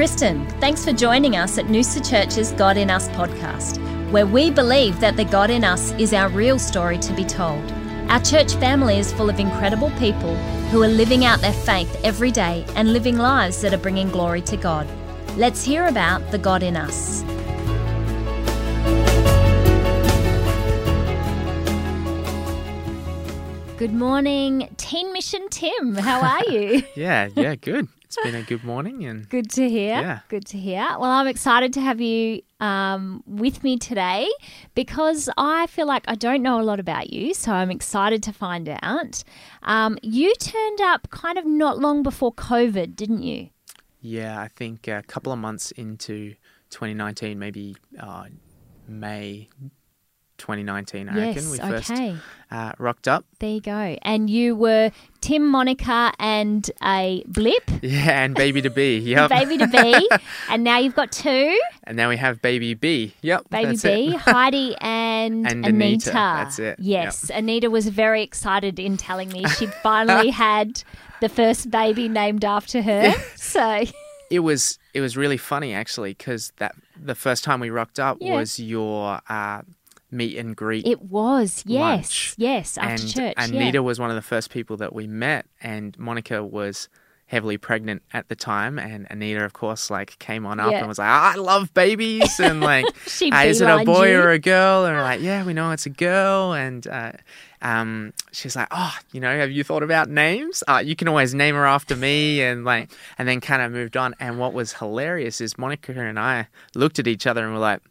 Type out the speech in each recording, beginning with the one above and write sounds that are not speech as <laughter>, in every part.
Kristen. Thanks for joining us at Noosa Church's God in Us podcast, where we believe that the God in us is our real story to be told. Our church family is full of incredible people who are living out their faith every day and living lives that are bringing glory to God. Let's hear about the God in us. Good morning, Teen Mission Tim. How are you? <laughs> yeah, yeah, good. It's been a good morning and Good to hear. Yeah. Good to hear. Well, I'm excited to have you um, with me today because I feel like I don't know a lot about you, so I'm excited to find out. Um, you turned up kind of not long before COVID, didn't you? yeah, I think a couple of months into 2019, maybe uh, May 2019, I reckon yes. we first okay. uh, rocked up. There you go. And you were Tim, Monica, and a blip. <laughs> Yeah, and baby to be. Yep. Baby to be, <laughs> and now you've got two. And now we have baby B. Yep. Baby B, <laughs> Heidi, and, And Anita. Anita, that's it. Yes, Anita was very excited in telling me she'd finally had the first baby named after her. So It was it was really funny actually because that the first time we rocked up Yeah. was your uh, meet and greet. it was yes, Lunch. yes after church. and church. Anita yeah. was one of the first people that we met, and Monica was heavily pregnant at the time, and Anita, of course, like came on up Yeah. and was like, "I love babies," and <laughs> like, "Ah, "Is it a boy you. or a girl?" And we're like, "Yeah, we know it's a girl," and. Uh, um, she's like, oh, you know, have you thought about names? Uh, you can always name her after me, and like, and then kind of moved on. And what was hilarious is Monica and I looked at each other and were like,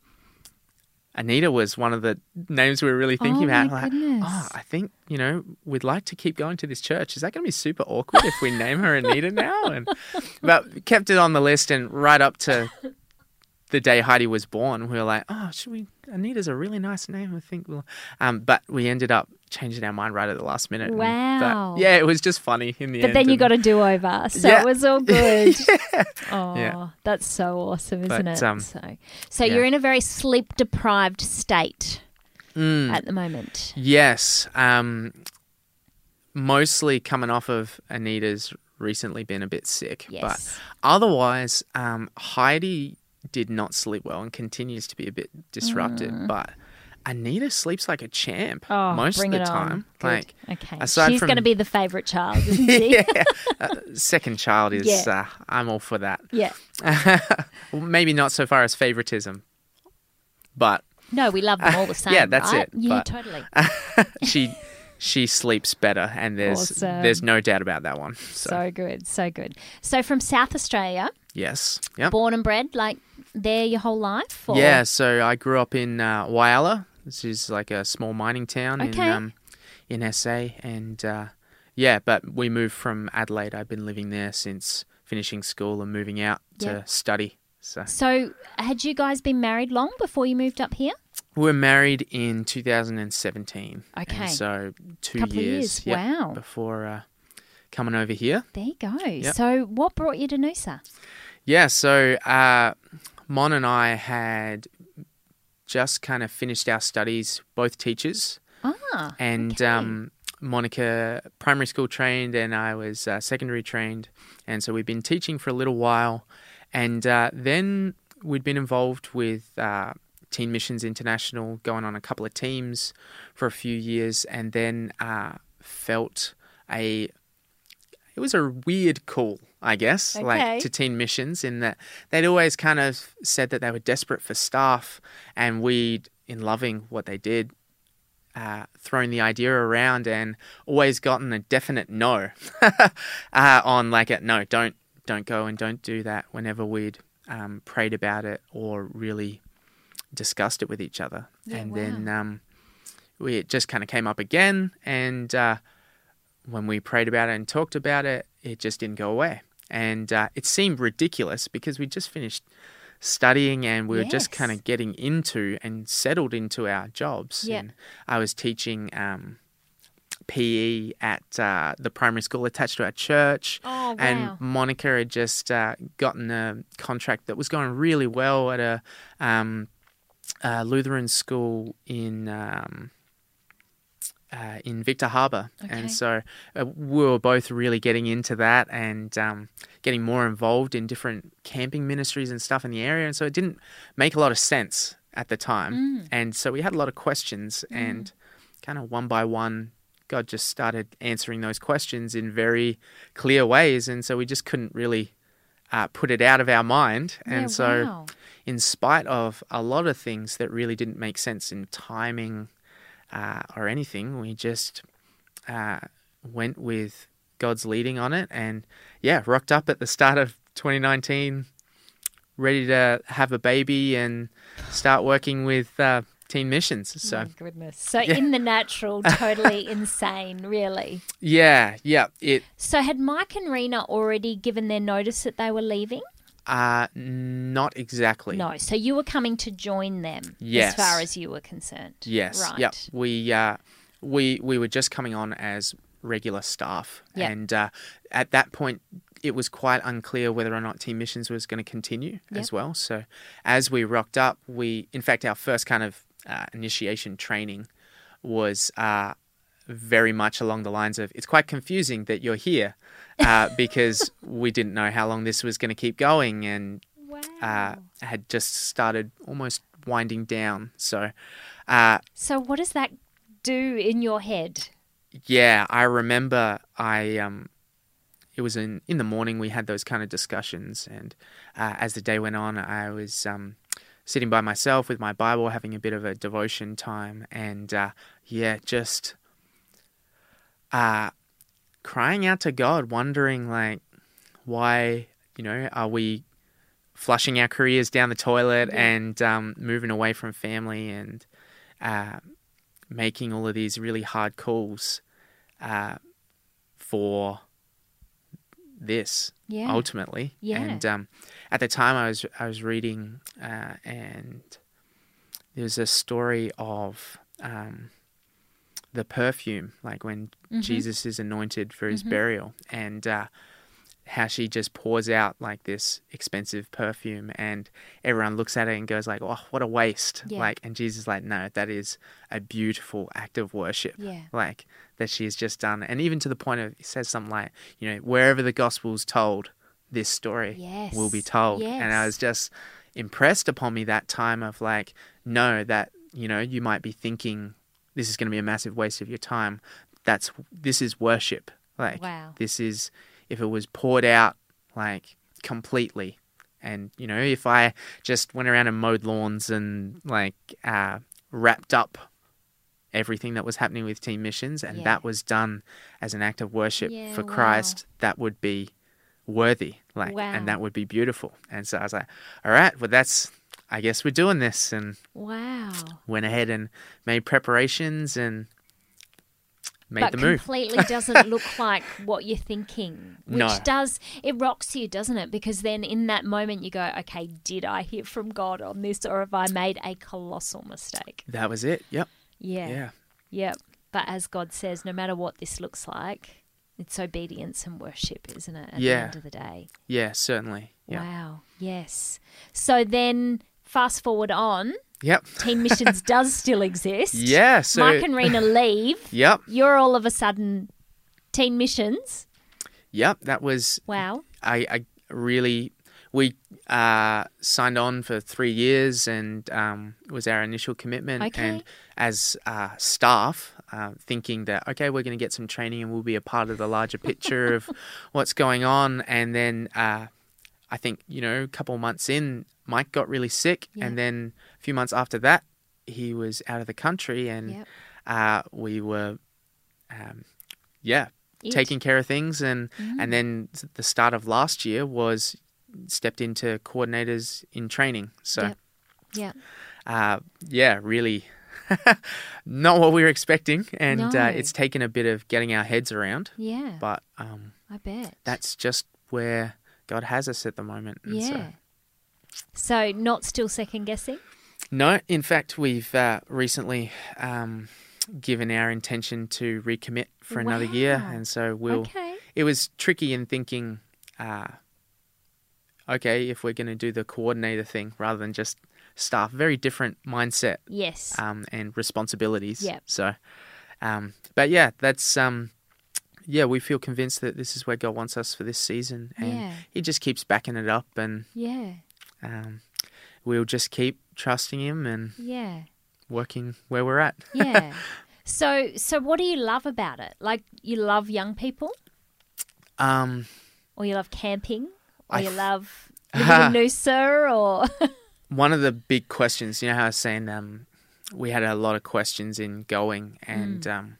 Anita was one of the names we were really thinking Oh, about. my Like, goodness. oh, I think you know we'd like to keep going to this church. Is that going to be super awkward if we name her Anita now? And but kept it on the list, and right up to <laughs> the day Heidi was born, we were like, oh, should we? Anita's a really nice name. I think we'll. Um, but we ended up changing our mind right at the last minute. Wow. but yeah, it was just funny in the but end. then you got a do over, so Yeah. it was all <laughs> good. yeah. Oh, Yeah. that's so awesome, isn't But, it? um, so, so you're in a very sleep deprived state Mm. at the moment. Yes. Um, mostly coming off of Anita's recently been a bit sick. Yes. But otherwise, um, Heidi did not sleep well and continues to be a bit disrupted. But Anita sleeps like a champ Mm. Oh, most of the time. Good. Like, okay, aside she's from- going to be the favourite child, isn't she? <laughs> yeah. <laughs> Uh, second child is, Yeah. uh, I'm all for that. yeah. <laughs> Well, Maybe not so far as favoritism, but No, we love them all the same. yeah, that's right? it, Yeah, but- totally. she she sleeps better, and there's Awesome. there's no doubt about that one. So, So good, so good. So from South Australia, yes, yep. born and bred, like there your whole life? Or? Yeah, so I grew up in uh, Whyalla. This is like a small mining town Okay. in um, in SA, and uh, yeah, but we moved from Adelaide. I've been living there since finishing school and moving out to study. So So had you guys been married long before you moved up here? we were married in 2017. Okay. and so two of years, yep, wow. before uh, coming over here. There you go. So what brought you to Noosa? Yeah, so uh, Mon and I had just kind of finished our studies, both teachers. Ah, and okay. um, Monica primary school trained, and I was uh, secondary trained, and so we'd been teaching for a little while, and uh, then we'd been involved with uh, Teen Missions International, going on a couple of teams for a few years, and then uh, felt a it was a weird call, I guess, Okay. like to Teen Missions, in that they'd always kind of said that they were desperate for staff, and we'd, in loving what they did, uh, thrown the idea around and always gotten a definite no <laughs> uh, on like a no, don't don't go and don't do that. Whenever we'd um, prayed about it or really discussed it with each other, Yeah, and wow. then um, we it just kind of came up again, and uh, when we prayed about it and talked about it, it just didn't go away, and uh, it seemed ridiculous because we just finished studying and we were just kind of getting into and settled into our jobs. Yeah. And I was teaching um, PE at uh, the primary school attached to our church. Oh, wow. And Monica had just uh, gotten a contract that was going really well at a, um, a Lutheran school in um, uh, in Victor Harbour, Okay. and so uh, we were both really getting into that and um, getting more involved in different camping ministries and stuff in the area, and so it didn't make a lot of sense at the time, Mm. and so we had a lot of questions, and kind of one by one, God just started answering those questions in very clear ways, and so we just couldn't really uh, put it out of our mind, and yeah, so wow. in spite of a lot of things that really didn't make sense in timing uh, or anything, we just uh, went with God's leading on it and, yeah, rocked up at the start of 2019, ready to have a baby and start working with uh, Teen Missions. So, My goodness. So Yeah. in the natural, <laughs> totally insane, really. yeah, yeah, it. So had Mike and Rena already given their notice that they were leaving? Uh, not exactly. No. So you were coming to join them Yes. as far as you were concerned. Yes. Right. Yep. We uh, we we were just coming on as regular staff, Yep. and uh, at that point, it was quite unclear whether or not Teen Missions was going to continue Yep. as well. So, as we rocked up, we in fact our first kind of uh, initiation training was uh, very much along the lines of it's quite confusing that you're here uh, <laughs> because we didn't know how long this was going to keep going and Wow. uh, had just started almost winding down. So. Uh, so what does that do in your head? Yeah, I remember I um it was in in the morning we had those kind of discussions and uh, as the day went on I was um sitting by myself with my Bible having a bit of a devotion time and uh yeah, just uh crying out to God wondering like why, you know, are we flushing our careers down the toilet Yeah. and um moving away from family and uh making all of these really hard calls uh, for this Yeah. ultimately. Yeah. And um, at the time, I was I was reading, uh, and there's a story of um, the perfume, like when Mhm. Jesus is anointed for his Mhm. burial, and uh, how she just pours out like this expensive perfume, and everyone looks at it and goes like, "Oh, what a waste!" Yeah. Like, and Jesus is like, "No, that is a beautiful act of worship." Yeah. like that she has just done and even to the point of he says something like you know wherever the gospel's told this story Yes. will be told and i was just impressed upon me that time of like no that you know you might be thinking this is going to be a massive waste of your time that's this is worship like Wow. this is if it was poured out like completely and you know if i just went around and mowed lawns and like uh wrapped up everything that was happening with teen missions and Yeah. that was done as an act of worship Yeah, for wow. christ that would be worthy like Wow. and that would be beautiful and so i was like all right well that's i guess we're doing this and Wow. went ahead and made preparations and made but the move completely doesn't look <laughs> like what you're thinking, which No. does it rocks you, doesn't it? Because then in that moment you go, okay, did I hear from God on this, or have I made a colossal mistake? that was it yep Yeah, yeah yep. But as God says, no matter what this looks like, it's obedience and worship, isn't it? At the end of the day. yeah certainly yeah Wow. Yes. So then, fast forward on, yep Teen Missions <laughs> does still exist. yeah so Mike and Rena leave. yep You're all of a sudden Teen Missions. yep that was Wow. I, I really we uh, signed on for three years and um, was our initial commitment. Okay. And as uh, staff, uh, thinking that okay, we're going to get some training and we'll be a part of the larger picture of <laughs> what's going on. And then uh, I think you know a couple months in, Mike got really sick, Yeah. and then a few months after that, he was out of the country, and Yep. uh, we were. Um, yeah, It. taking care of things and Mm. and then the start of last year was stepped into coordinators in training so Yep. Yeah. uh, yeah really <laughs> not what we were expecting and No. uh, it's taken a bit of getting our heads around Yeah. but um, I bet. that's just where god has us at the moment and yeah. So not still second guessing. no in fact we've uh, recently um, given our intention to recommit for another year and so we'll Okay. it was tricky in thinking, uh, okay, if we're going to do the coordinator thing rather than just staff, very different mindset Yes. um, and responsibilities. Yep. So Um, but yeah, that's um, yeah, we feel convinced that this is where God wants us for this season, and Yeah. He just keeps backing it up, and Yeah. Um, we'll just keep trusting Him and Yeah. working where we're at. <laughs> Yeah. so so what do you love about it? Like you love young people Um, or you love camping or I you love <laughs> living in Noosa or <laughs> one of the big questions, you know how I was saying um, we had a lot of questions in going, and um,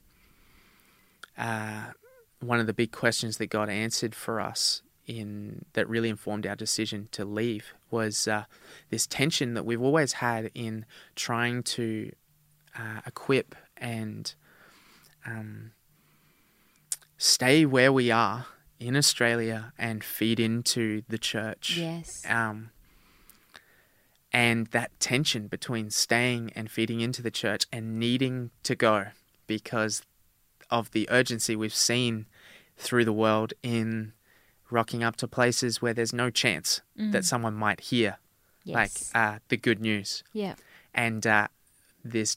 uh, one of the big questions that God answered for us in that really informed our decision to leave was uh, this tension that we've always had in trying to uh, equip and um, stay where we are in Australia and feed into the church Yes. um, and that tension between staying and feeding into the church and needing to go because of the urgency we've seen through the world in rocking up to places where there's no chance that someone might hear Yes. like uh, the good news yeah. and uh, this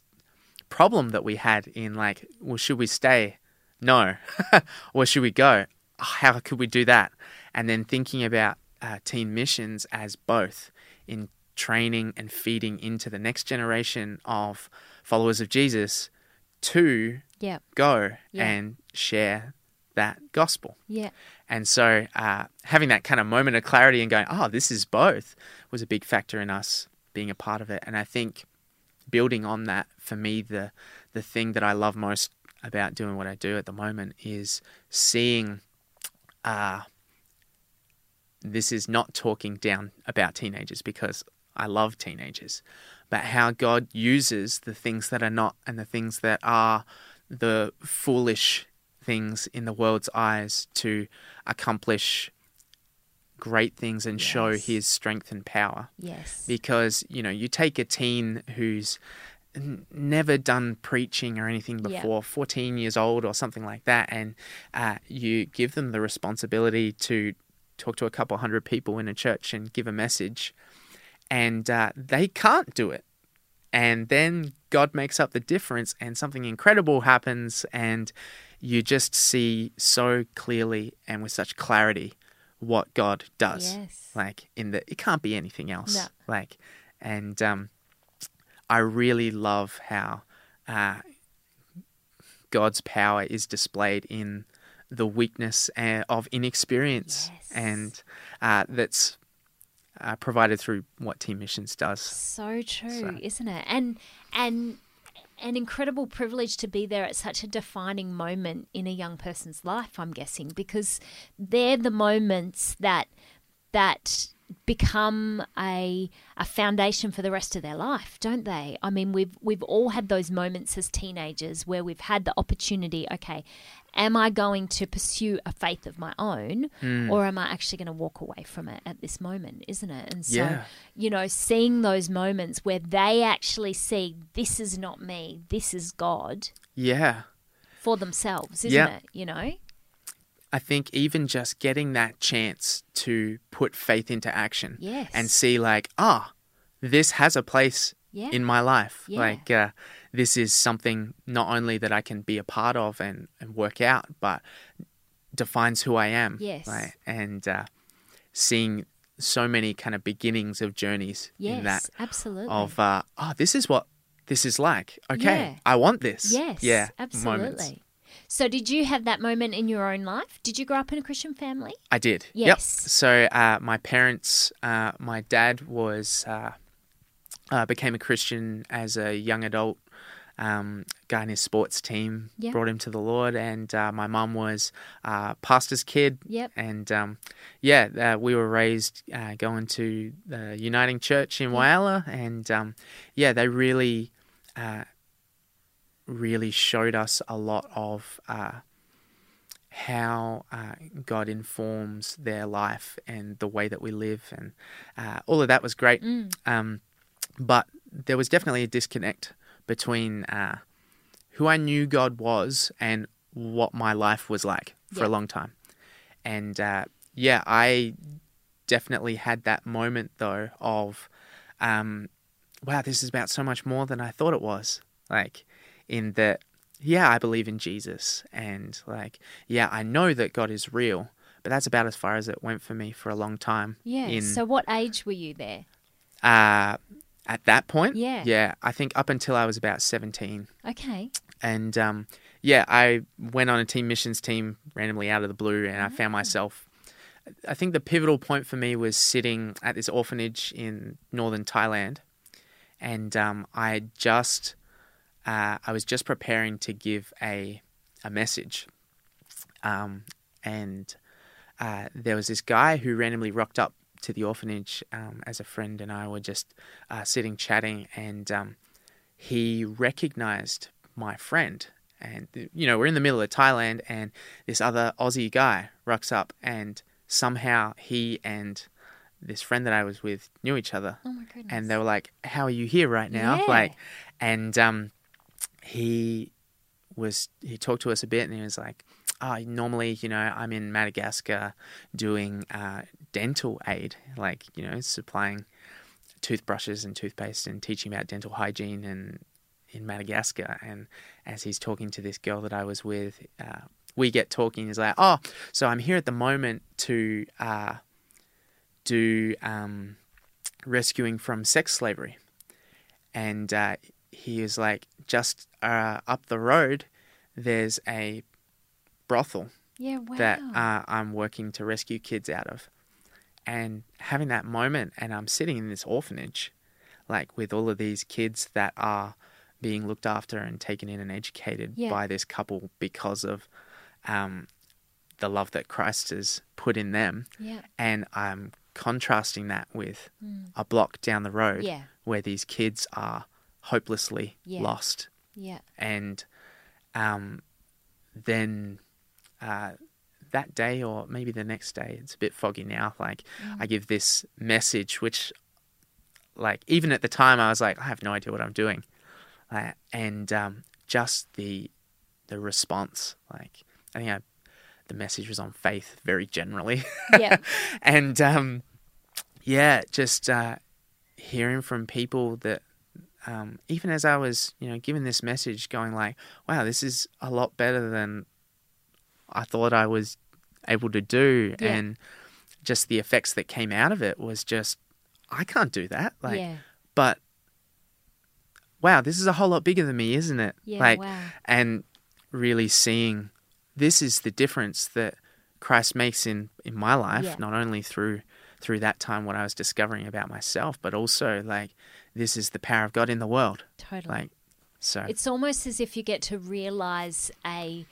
problem that we had in like well should we stay no <laughs> or should we go how could we do that and then thinking about uh, teen missions as both in training and feeding into the next generation of followers of jesus to Yeah. go Yeah. and share that gospel Yeah. And so uh, having that kind of moment of clarity and going, oh, this is both, was a big factor in us being a part of it. And I think building on that, for me, the the thing that I love most about doing what I do at the moment is seeing. Uh, this is not talking down about teenagers because I love teenagers, but how God uses the things that are not and the things that are the foolish things in the world's eyes to accomplish great things and show his strength and power Yes. because you know you take a teen who's n- never done preaching or anything Yeah. before 14 years old or something like that and uh, you give them the responsibility to talk to a couple hundred people in a church and give a message and uh, they can't do it and then God makes up the difference and something incredible happens and you just see so clearly and with such clarity what God does Yes. like in the it can't be anything else No. like and um I really love how uh God's power is displayed in the weakness uh, of inexperience Yes. and uh, that's uh, provided through what Teen Missions does. So true, So- isn't it? And and an incredible privilege to be there at such a defining moment in a young person's life, I'm guessing, because they're the moments that that become a a foundation for the rest of their life, don't they? I mean, we've we've all had those moments as teenagers where we've had the opportunity, okay, am I going to pursue a faith of my own Hmm. or am I actually going to walk away from it at this moment, isn't it? And so, Yeah. you know, seeing those moments where they actually see this is not me, this is God Yeah. for themselves, isn't Yeah. it? You know? I think even just getting that chance to put faith into action Yes. and see like, ah, this has a place Yeah. in my life. Yeah. Like uh, this is something not only that I can be a part of and, and work out, but defines who I am. Yes. Right? And uh, seeing so many kind of beginnings of journeys yes, in that absolutely. of uh, oh, this is what this is like. Okay, Yeah. I want this. yes, yeah, absolutely. moments. So, did you have that moment in your own life? Did you grow up in a Christian family? I did. Yep. Yes. So uh, my parents, uh, my dad was uh, uh, became a Christian as a young adult. Um, guy in his sports team Yeah. brought him to the Lord, and uh, my mum was uh, pastor's kid. Yep. And um, yeah, uh, we were raised uh, going to the Uniting Church in Whyalla, and um, yeah, they really, uh, really showed us a lot of uh, how uh, God informs their life and the way that we live, and uh, all of that was great. Mm. Um, but there was definitely a disconnect between uh, who I knew God was and what my life was like for Yeah. a long time. And uh, yeah, I definitely had that moment though of, um, wow, this is about so much more than I thought it was. Like, in that yeah, I believe in Jesus, and like, yeah, I know that God is real, but that's about as far as it went for me for a long time. Yeah. In, So, what age were you there? uh, at that point, Yeah. yeah, I think up until I was about seventeen, Okay. and um, yeah, I went on a teen missions team randomly out of the blue, and I found myself. I think the pivotal point for me was sitting at this orphanage in northern Thailand, and um, I had just, uh, I was just preparing to give a a message, um, and uh, there was this guy who randomly rocked up to the orphanage um, as a friend, and I were just uh, sitting chatting, and um, he recognized my friend. And, you know, we're in the middle of Thailand, and this other Aussie guy rocks up, and somehow he and this friend that I was with knew each other. Oh my goodness. And they were like, How are you here right now? Yeah. Like, and um, he was, he talked to us a bit, and he was like, Oh, normally, you know, I'm in Madagascar doing uh, dental aid, like, you know, supplying toothbrushes and toothpaste and teaching about dental hygiene and in Madagascar. And as he's talking to this girl that I was with, uh, we get talking. He's like, "Oh, so I'm here at the moment to uh, do um, rescuing from sex slavery," and uh, he is like, "Just uh, up the road, there's a brothel yeah. Wow. that uh, I'm working to rescue kids out of. And having that moment, and I'm sitting in this orphanage, like with all of these kids that are being looked after and taken in and educated Yeah. by this couple because of um, the love that Christ has put in them. yeah. And I'm contrasting that with Mm. a block down the road Yeah. where these kids are hopelessly Yeah. lost Yeah. and um, then uh, that day or maybe the next day it's a bit foggy now like i give this message which like even at the time i was like i have no idea what i'm doing uh, and um, just the the response like i think I, the message was on faith very generally <laughs> Yeah. and um, yeah, just uh, hearing from people that um, even as I was, you know, given this message, going like, "Wow, this is a lot better than I thought I was able to do," Yeah. and just the effects that came out of it was just, I can't do that. Like, yeah. but wow, this is a whole lot bigger than me, isn't it? Yeah. like, wow. and really seeing this is the difference that Christ makes in in my life, Yeah. not only through through that time what I was discovering about myself, but also like this is the power of God in the world. Totally. Like so It's almost as if you get to realize a,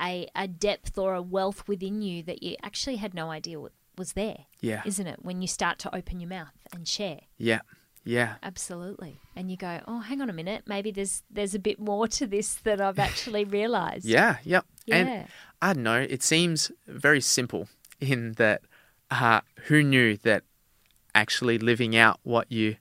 a a depth or a wealth within you that you actually had no idea wa- was there, yeah. isn't it? When you start to open your mouth and share, Yeah. Yeah. absolutely, and you go, "Oh, hang on a minute, maybe there's there's a bit more to this that I've actually <laughs> realized." Yeah, yep. Yeah. And I don't know, it seems very simple in that uh, who knew that actually living out what you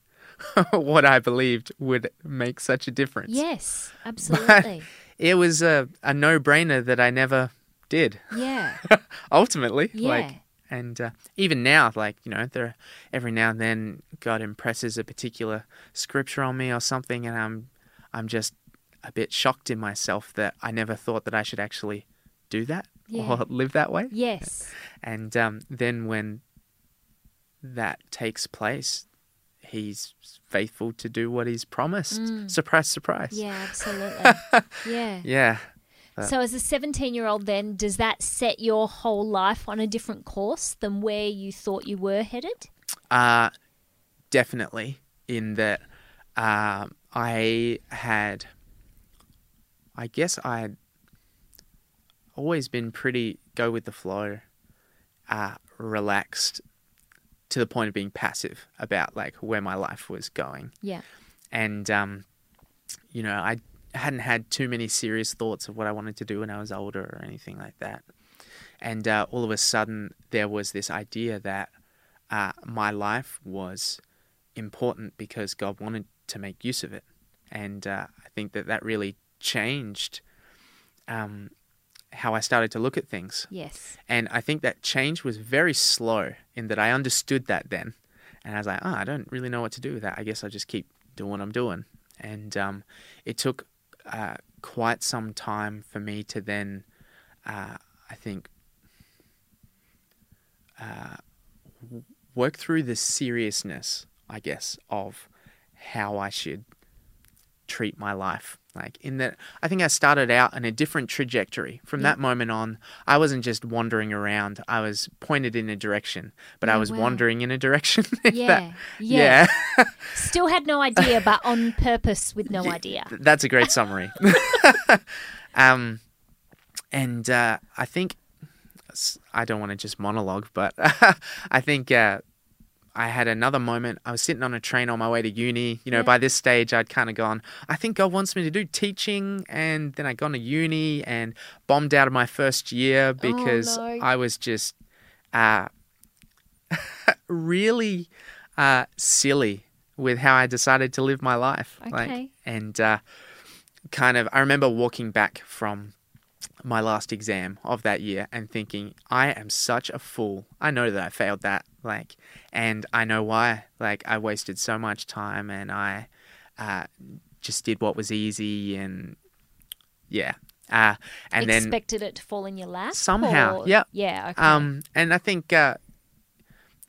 <laughs> what I believed would make such a difference. Yes, <laughs> absolutely. It was a, a no brainer that I never did. yeah, <laughs> Ultimately. yeah, Like and uh, even now, like, you know, there every now and then God impresses a particular scripture on me or something and I'm I'm just a bit shocked in myself that I never thought that I should actually do that Yeah. or live that way. yes, And um, then when that takes place, he's faithful to do what he's promised. Surprise, surprise. Mm. yeah, absolutely, <laughs> yeah. Yeah. But- So, as a 17 year old, then, does that set your whole life on a different course than where you thought you were headed? Uh, definitely. In that, um, I had, I guess I had always been pretty go with the flow, uh, relaxed to the point of being passive about like where my life was going. Yeah. and um, you know, I hadn't had too many serious thoughts of what I wanted to do when I was older or anything like that. And uh, all of a sudden, there was this idea that uh, my life was important because God wanted to make use of it, and uh, I think that that really changed um, how I started to look at things. Yes. And I think that change was very slow in that I understood that then. And I was like, oh, I don't really know what to do with that. I guess I'll just keep doing what I'm doing. And um, it took uh, quite some time for me to then, uh, I think, uh, work through the seriousness, I guess, of how I should treat my life. Like in that, I think I started out in a different trajectory. From Yeah. that moment on, I wasn't just wandering around. I was pointed in a direction, but I Oh, was wow. wandering in a direction. <laughs> Yeah, that- yeah. yeah. <laughs> Still had no idea, but on purpose with no idea. That's a great summary. <laughs> um, and uh, I think I don't want to just monologue, but I think uh, I had another moment. I was sitting on a train on my way to uni. You know, Yeah. by this stage, I'd kind of gone. I think God wants me to do teaching, and then I'd gone to uni and bombed out of my first year because Oh, no. I was just uh, <laughs> really uh, silly with how I decided to live my life. Like, Okay. and uh, kind of, I remember walking back from my last exam of that year and thinking, I am such a fool. I know that I failed that, like, and I know why. Like, I wasted so much time and I uh, just did what was easy and yeah. Uh, and then Expected it to fall in your lap Somehow, or- yep. Yeah. Okay. um, and I think uh,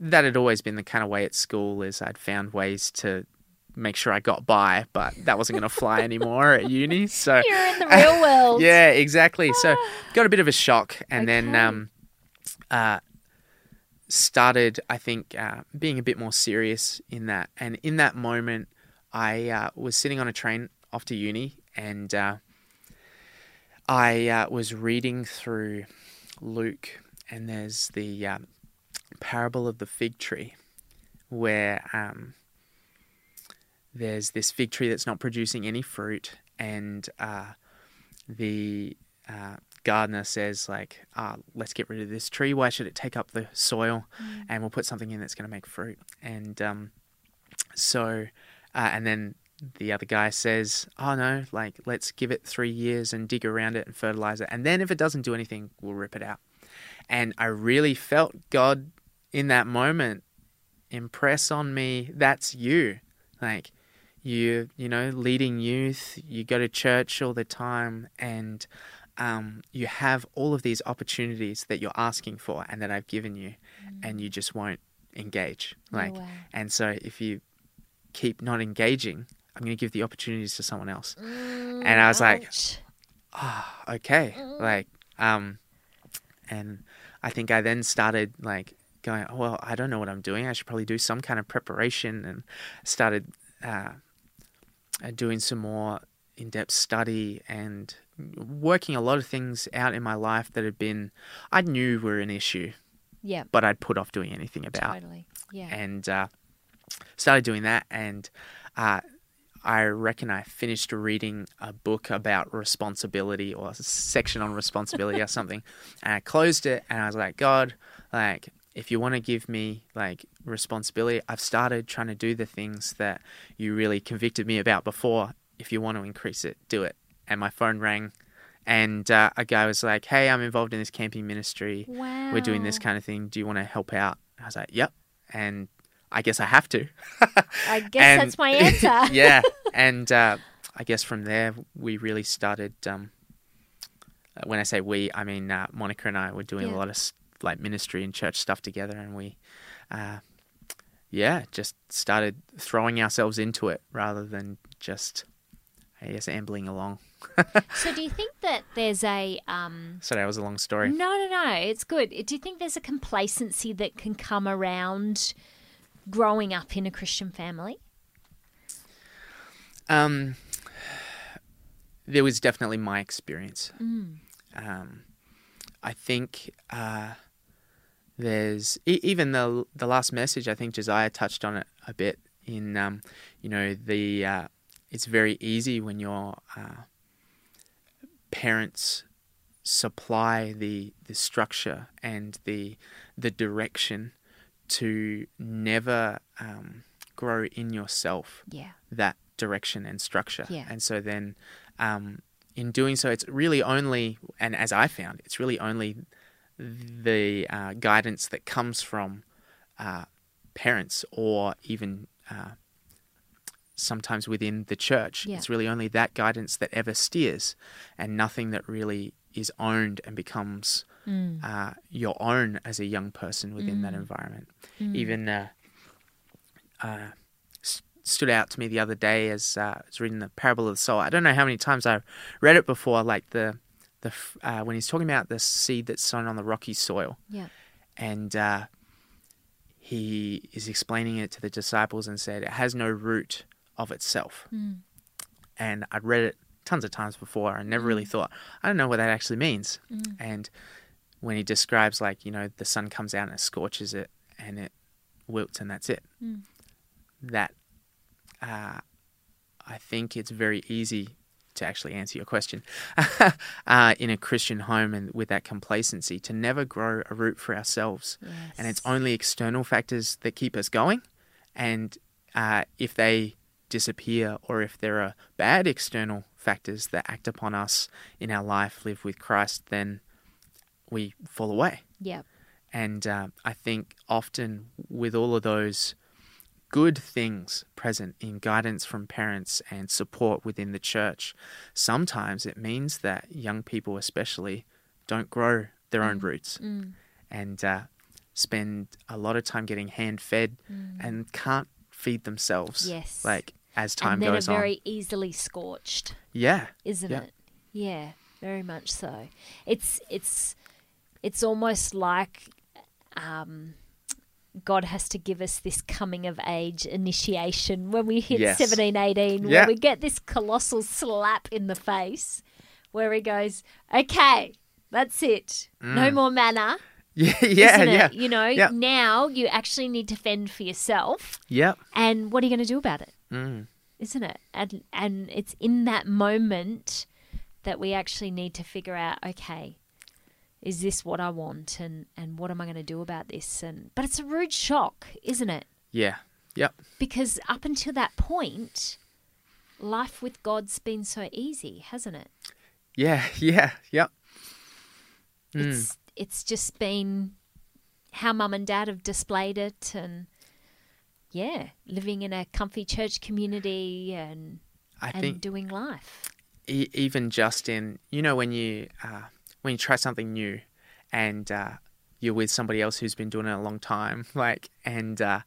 that had always been the kind of way at school is I'd found ways to make sure I got by, but that wasn't going to fly anymore at uni. So <laughs> You're in the real world. <laughs> yeah, exactly. So got a bit of a shock, and then um, uh, started I think uh, being a bit more serious in that. And in that moment, I uh, was sitting on a train off to uni, and uh, I uh, was reading through Luke, and there's the um, parable of the fig tree, where um, there's this fig tree that's not producing any fruit, and uh, the uh, gardener says like, ah, "Let's get rid of this tree. Why should it take up the soil? And we'll put something in that's going to make fruit." And um, so, uh, and then the other guy says, "Oh no, like let's give it three years and dig around it and fertilize it, and then if it doesn't do anything, we'll rip it out." And I really felt God in that moment impress on me, "That's you." Like you, you know, leading youth, you go to church all the time, and um, you have all of these opportunities that you're asking for and that I've given you, and you just won't engage. Like, wow. and so if you keep not engaging, I'm going to give the opportunities to someone else. Mm, And I was like, ouch. ah, okay, like, um, and I think I then started like going, oh, well, I don't know what I'm doing. I should probably do some kind of preparation, and started uh, doing some more in-depth study and working a lot of things out in my life that had been I knew were an issue, yeah, but I'd put off doing anything about totally. Yeah. and uh, started doing that. And uh, I reckon I finished reading a book about responsibility or a section on responsibility or <laughs> something. And I closed it, and I was like, God, like. If you want to give me like responsibility, I've started trying to do the things that you really convicted me about before. If you want to increase it, do it. And my phone rang, and uh, a guy was like, "Hey, I'm involved in this camping ministry wow. we're doing this kind of thing. Do you want to help out? I was like, yep. And I guess I have to. I guess And- that's my answer. <laughs> yeah. And uh, I guess from there, we really started. Um, uh, when I say we, I mean uh, Monica and I were doing Yeah. a lot of like ministry and church stuff together, and we, uh, yeah, just started throwing ourselves into it rather than just, I guess, ambling along. <laughs> So do you think that there's a um So that was a long story. No, no, no. It's good. Do you think there's a complacency that can come around growing up in a Christian family? Um, there was definitely my experience. Mm. Um, I think uh, there's e- even the the last message. I think Josiah touched on it a bit. In um, you know the uh, it's very easy when your uh, parents supply the the structure and the the direction to never um, grow in yourself Yeah. that direction and structure. Yeah. And so then, um, in doing so, it's really only, and as I found, it's really only the uh, guidance that comes from uh, parents or even uh, sometimes within the church. Yeah. It's really only that guidance that ever steers, and nothing that really is owned and becomes Mm. uh, your own as a young person within that environment. Even uh, uh, stood out to me the other day as uh, I was reading the parable of the sower. I don't know how many times I've read it before, like the the uh, when he's talking about the seed that's sown on the rocky soil Yeah. and uh, he is explaining it to the disciples and said it has no root of itself. Mm. And I'd read it tons of times before and never really thought, I don't know what that actually means. Mm. And when he describes, like, you know, the sun comes out and it scorches it and it wilts and that's it, Mm. that uh, I think it's very easy to actually answer your question <laughs> uh, in a Christian home and with that complacency to never grow a root for ourselves and it's only external factors that keep us going. And uh, if they disappear, or if there are bad external factors that act upon us in our life, live with Christ, then we fall away. Yep. And uh, I think often with all of those good things present in guidance from parents and support within the church, sometimes it means that young people, especially, don't grow their own roots Mm. and uh, spend a lot of time getting hand fed and can't feed themselves. Mm. Yes. Like as time and then goes are very on. easily scorched, Yeah. isn't Yeah. it? Yeah, very much so. It's it's it's almost like um, God has to give us this coming of age initiation when we hit Yes. seventeen, eighteen, 17, Yeah. where we get this colossal slap in the face where he goes, Okay, that's it. No more manna. Yeah. <laughs> Mm. Yeah. isn't yeah. it? You know, Yeah. now you actually need to fend for yourself. Yep. And what are you going to do about it? Mm. Isn't it? And and it's in that moment that we actually need to figure out, okay, is this what I want and and what am I going to do about this? And but it's a rude shock, isn't it? Yeah. Yep. Because up until that point, life with God's been so easy, hasn't it? Yeah. <laughs> Yeah. Yep. Mm. It's it's just been how mum and dad have displayed it and yeah, living in a comfy church community and I and think doing life. e- even just in you know when you uh, when you try something new and uh, you're with somebody else who's been doing it a long time <laughs> like and uh,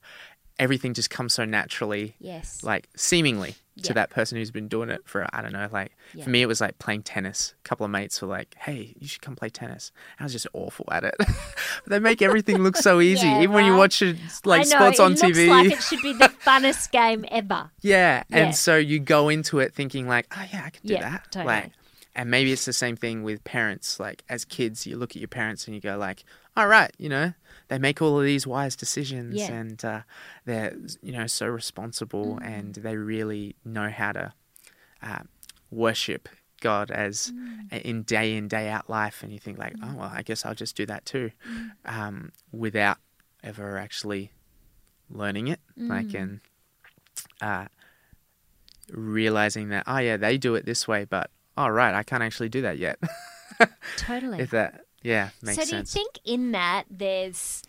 everything just comes so naturally Yes. like seemingly to Yeah. that person who's been doing it for I don't know like Yeah. for me it was like playing tennis a couple of mates were like hey you should come play tennis I was just awful at it <laughs> they make everything look so <laughs> easy Yeah, even when you watch it like know, sports it on looks TV like it should be the funnest game ever. Yeah, and so you go into it thinking like, oh yeah, I can do that. totally. Like, and maybe it's the same thing with parents. Like as kids, you look at your parents and you go like, all right, you know, they make all of these wise decisions, Yeah. and uh, they're you know so responsible, Mm. and they really know how to uh, worship God as Mm. in day in day out life, and you think like, oh well, I guess I'll just do that too, Mm. um, without ever actually learning it, like Mm. and uh, realizing that oh yeah they do it this way, but oh right I can't actually do that yet. <laughs> Totally. if that yeah makes so do sense. you think in that there's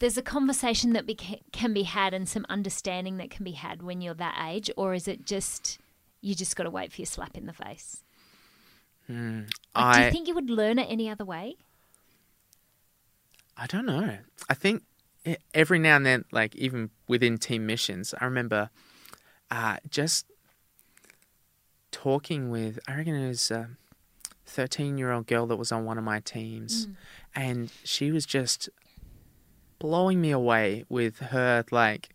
there's a conversation that beca- can be had and some understanding that can be had when you're that age, or is it just you just got to wait for your slap in the face? Hmm. Like, do you think you would learn it any other way? I don't know. I think every now and then, like even within teen missions, I remember uh, just talking with. I reckon it was a thirteen-year-old girl that was on one of my teams, mm. and she was just blowing me away with her like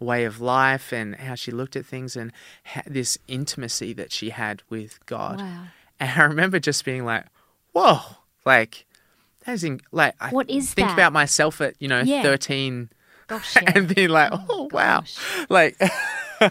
way of life and how she looked at things and ha- this intimacy that she had with God. Wow. And I remember just being like, "Whoa!" Like that is in, like I What is think that? about myself at you know Yeah. thirteen Gosh, <laughs> yeah. and being like, Oh, "Oh, wow!" Like, <laughs>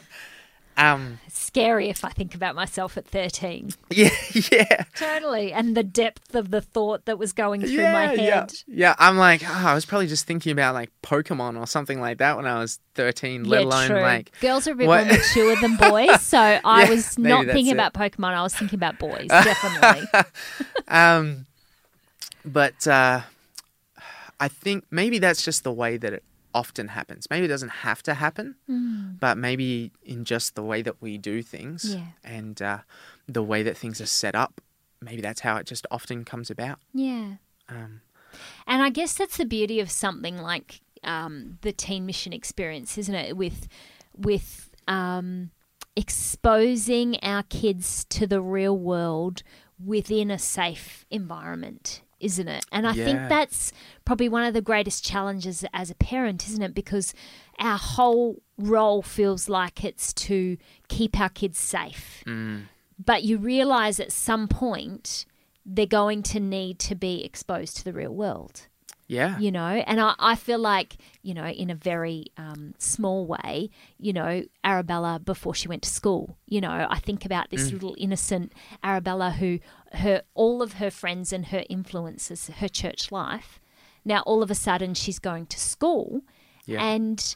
um, scary if I think about myself at 13. <laughs> yeah, yeah, Totally. And the depth of the thought that was going through yeah, my head. yeah, yeah. I'm like, oh, I was probably just thinking about like Pokemon or something like that when I was thirteen. let Yeah, alone true. like, girls are a bit what- more mature than <laughs> boys, so I Yeah, was not thinking it. about Pokemon. I was thinking about boys, definitely. <laughs> um, but uh, I think maybe that's just the way that it often happens. Maybe it doesn't have to happen, but maybe in just the way that we do things Yeah. and uh, the way that things are set up, maybe that's how it just often comes about. Yeah. Um, And I guess that's the beauty of something like um, the teen mission experience, isn't it? With with um, exposing our kids to the real world within a safe environment, isn't it? And I think that's probably one of the greatest challenges as a parent, isn't it? Because our whole role feels like it's to keep our kids safe. Mm. But you realize at some point they're going to need to be exposed to the real world yeah. you know and i, I feel like you know in a very um, small way you know arabella before she went to school you know i think about this little innocent arabella who her all of her friends and her influences her church life now all of a sudden she's going to school Yeah. and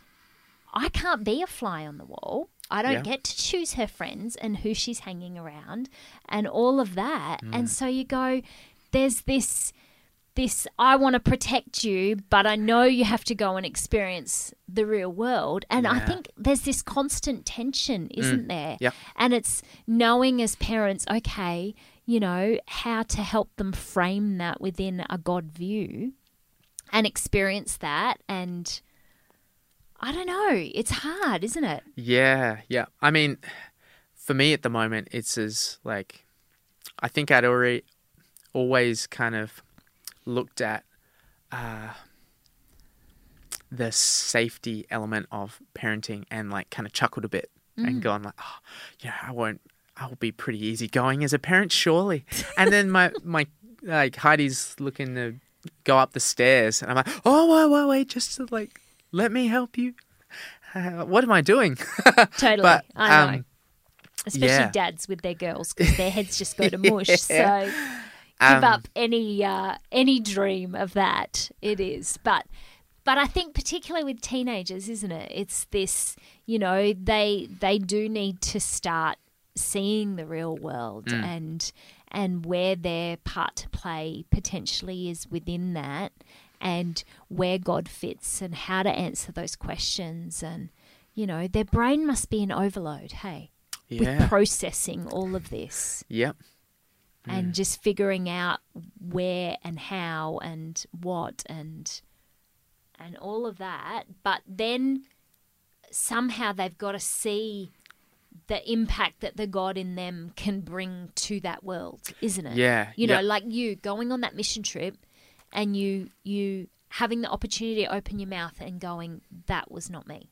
i can't be a fly on the wall I don't Yeah. get to choose her friends and who she's hanging around and all of that. And so you go, there's this this I want to protect you, but I know you have to go and experience the real world. And I think there's this constant tension, mm. isn't there? Yep. And it's knowing as parents, okay, you know, how to help them frame that within a God view and experience that. And I don't know, it's hard, isn't it? Yeah, yeah. I mean, for me at the moment, it's as like, I think I'd already always kind of looked at uh, the safety element of parenting and like kind of chuckled a bit and gone like, oh, yeah, I won't. I'll be pretty easygoing as a parent, surely. and then my my like Heidi's looking to go up the stairs, and I'm like, oh, wait, wait, wait, just to, like let me help you. Uh, what am I doing? <laughs> Totally. But, I know. um, Especially yeah. dads with their girls because their heads just go to mush. <laughs> So give Um, up any uh, any dream of that. It is, but but I think particularly with teenagers, isn't it? It's this, you know, they they do need to start seeing the real world Mm. and and where their part to play potentially is within that and where God fits and how to answer those questions and you know their brain must be in overload hey with yeah, processing all of this yep, and just figuring out where and how and what and and all of that. But then somehow they've got to see the impact that the god in them can bring to that world isn't it? Yeah, you know yep. like you going on that mission trip and you you having the opportunity to open your mouth and going that was not me.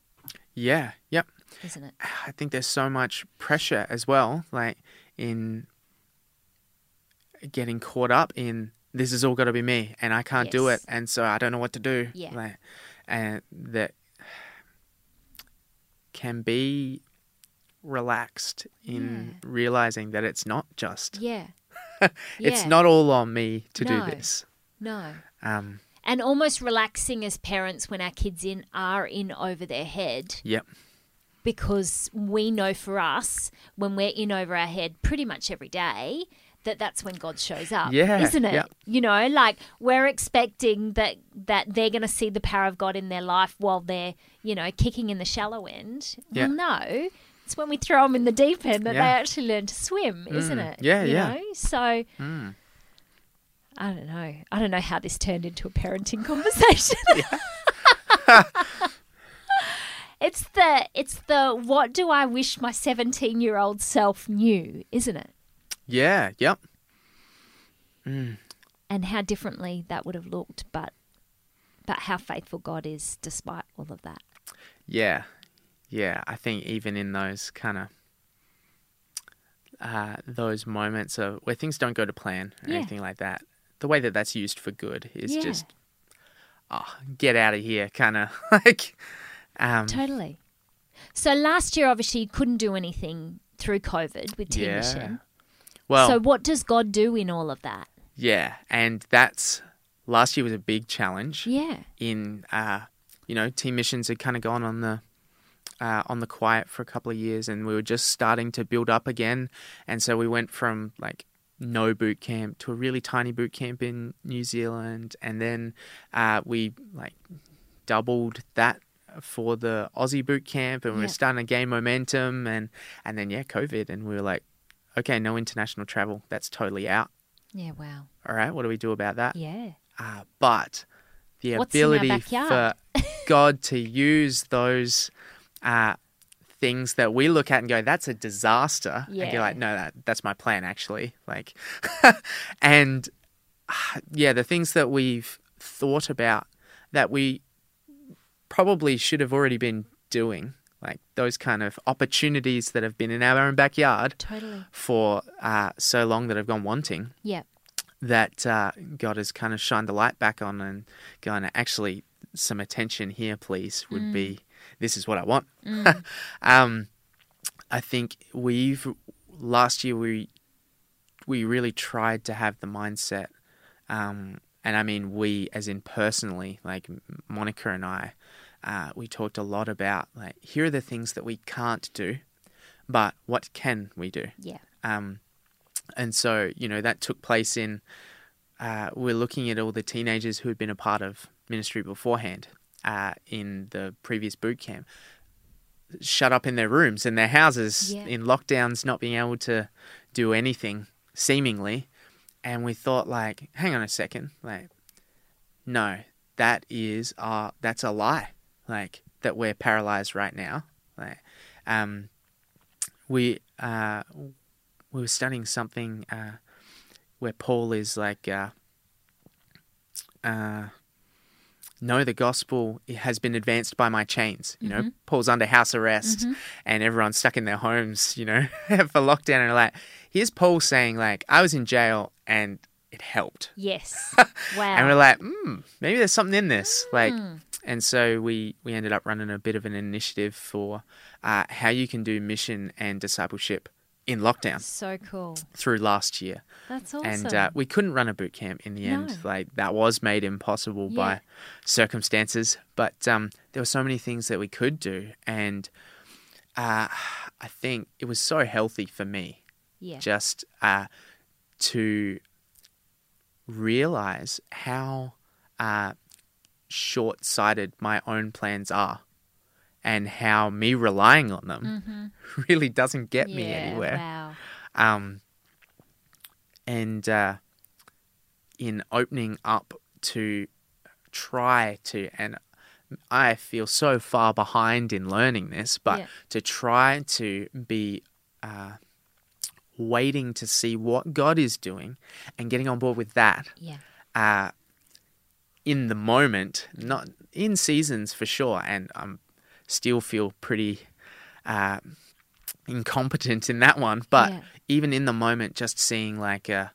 Yeah, yep. isn't it? <sighs> I think there's so much pressure as well, like in getting caught up in this has all got to be me and I can't do it, and so I don't know what to do. Yeah. Like, and that can be relaxed in realizing that it's not just yeah <laughs> it's Yeah. not all on me to No. do this. no Um, and almost relaxing as parents when our kids in are in over their head yep. because we know for us when we're in over our head pretty much every day that that's when God shows up. Yeah, isn't it? yeah. You know, like we're expecting that that they're going to see the power of God in their life while they're you know kicking in the shallow end. Yeah. Well, no. It's when we throw them in the deep end that Yeah. they actually learn to swim, isn't Mm, it? yeah, You yeah. Know? So Mm. I don't know. I don't know how this turned into a parenting <laughs> conversation. <laughs> it's the it's the what do I wish my 17-year-old self knew, isn't it? Yeah. Yep. And how differently that would have looked, but but how faithful God is despite all of that. Yeah, yeah. I think even in those kind of uh, those moments of where things don't go to plan or Yeah. anything like that, the way that that's used for good is Yeah. just oh, get out of here, kind of <laughs> like. Um, Totally. So last year obviously you couldn't do anything through COVID with Teen Yeah. Mission. Well, so what does God do in all of that? yeah, and that's last year was a big challenge. Yeah. in uh, you know team missions had kind of gone on the uh, on the quiet for a couple of years and we were just starting to build up again and so we went from like no boot camp to a really tiny boot camp in New Zealand and then uh, we like doubled that for the Aussie boot camp, and we Yeah. were starting to gain momentum, and and then yeah, COVID, and we were like, okay, no international travel, that's totally out. Yeah, wow. All right, what do we do about that? Yeah. Uh, but the What's ability for <laughs> God to use those uh, things that we look at and go, "That's a disaster," and Yeah. you're like, "No, that that's my plan actually." Like, <laughs> and uh, <sighs> yeah, the things that we've thought about that we probably should have already been doing, like those kind of opportunities that have been in our own backyard Totally. for uh, so long that have gone wanting Yeah. that uh, God has kind of shined the light back on and gone, actually, some attention here, please, would be this is what I want. <laughs> um, I think we've last year we we really tried to have the mindset, um, and I mean we as in personally, like Monica and I, uh, we talked a lot about like here are the things that we can't do, but what can we do? Yeah. Um, and so, you know, that took place in, uh, we're looking at all the teenagers who had been a part of ministry beforehand uh, in the previous boot camp, shut up in their rooms and their houses Yeah. in lockdowns, not being able to do anything, seemingly. And we thought, like, hang on a second, like, no, that is, uh, that's a lie, like, that we're paralyzed right now. Like, um, we, uh, we were studying something uh, where Paul is like, uh, uh, no, the gospel has been advanced by my chains. You know, Paul's under house arrest and everyone's stuck in their homes, you know, <laughs> for lockdown. And like, here's Paul saying, like, I was in jail and it helped. Yes. Wow. <laughs> And we're like, hmm, maybe there's something in this. Like, and so we we ended up running a bit of an initiative for uh, how you can do mission and discipleship in lockdown so cool. through last year. That's awesome. And uh, we couldn't run a boot camp in the end. No. Like that was made impossible Yeah. by circumstances. But um, there were so many things that we could do, and uh, I think it was so healthy for me yeah. just uh, to realize how uh, short sighted my own plans are and how me relying on them <laughs> really doesn't get me Mm-hmm. Anywhere. Wow. Um, and uh, in opening up to try to, and I feel so far behind in learning this, but Yeah. to try to be uh, waiting to see what God is doing and getting on board with that Yeah. uh, in the moment, not in seasons for sure, and I'm still feel pretty uh, incompetent in that one. But Yeah. even in the moment, just seeing like, uh,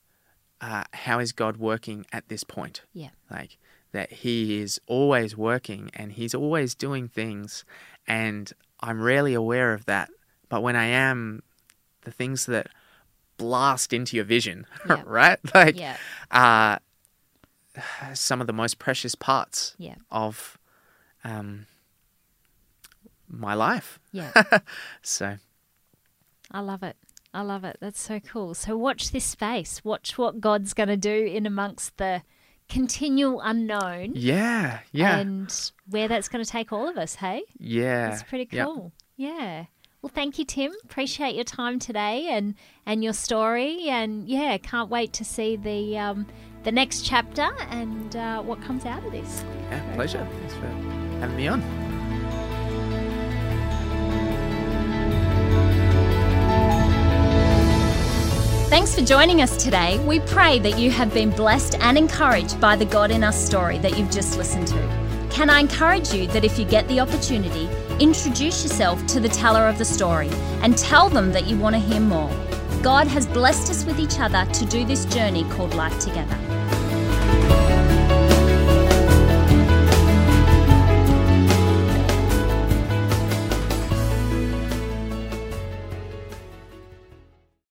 uh, how is God working at this point? Yeah. Like that He is always working and He's always doing things, and I'm rarely aware of that. But when I am, the things that blast into your vision, <laughs> Yeah. right? Like, Yeah. uh, some of the most precious parts Yeah. of um, my life. Yeah. <laughs> So, I love it. I love it. That's so cool. So watch this space. Watch what God's going to do in amongst the continual unknown yeah, yeah, and where that's going to take all of us, hey? yeah. It's pretty cool. Yeah. Well, thank you, Tim. Appreciate your time today and and your story, and yeah, can't wait to see the um, the next chapter and uh, what comes out of this. Yeah, pleasure. Thanks for having me on. Thanks for joining us today. We pray that you have been blessed and encouraged by the God in Us story that you've just listened to. Can I encourage you that if you get the opportunity, introduce yourself to the teller of the story and tell them that you want to hear more? God has blessed us with each other to do this journey called life together.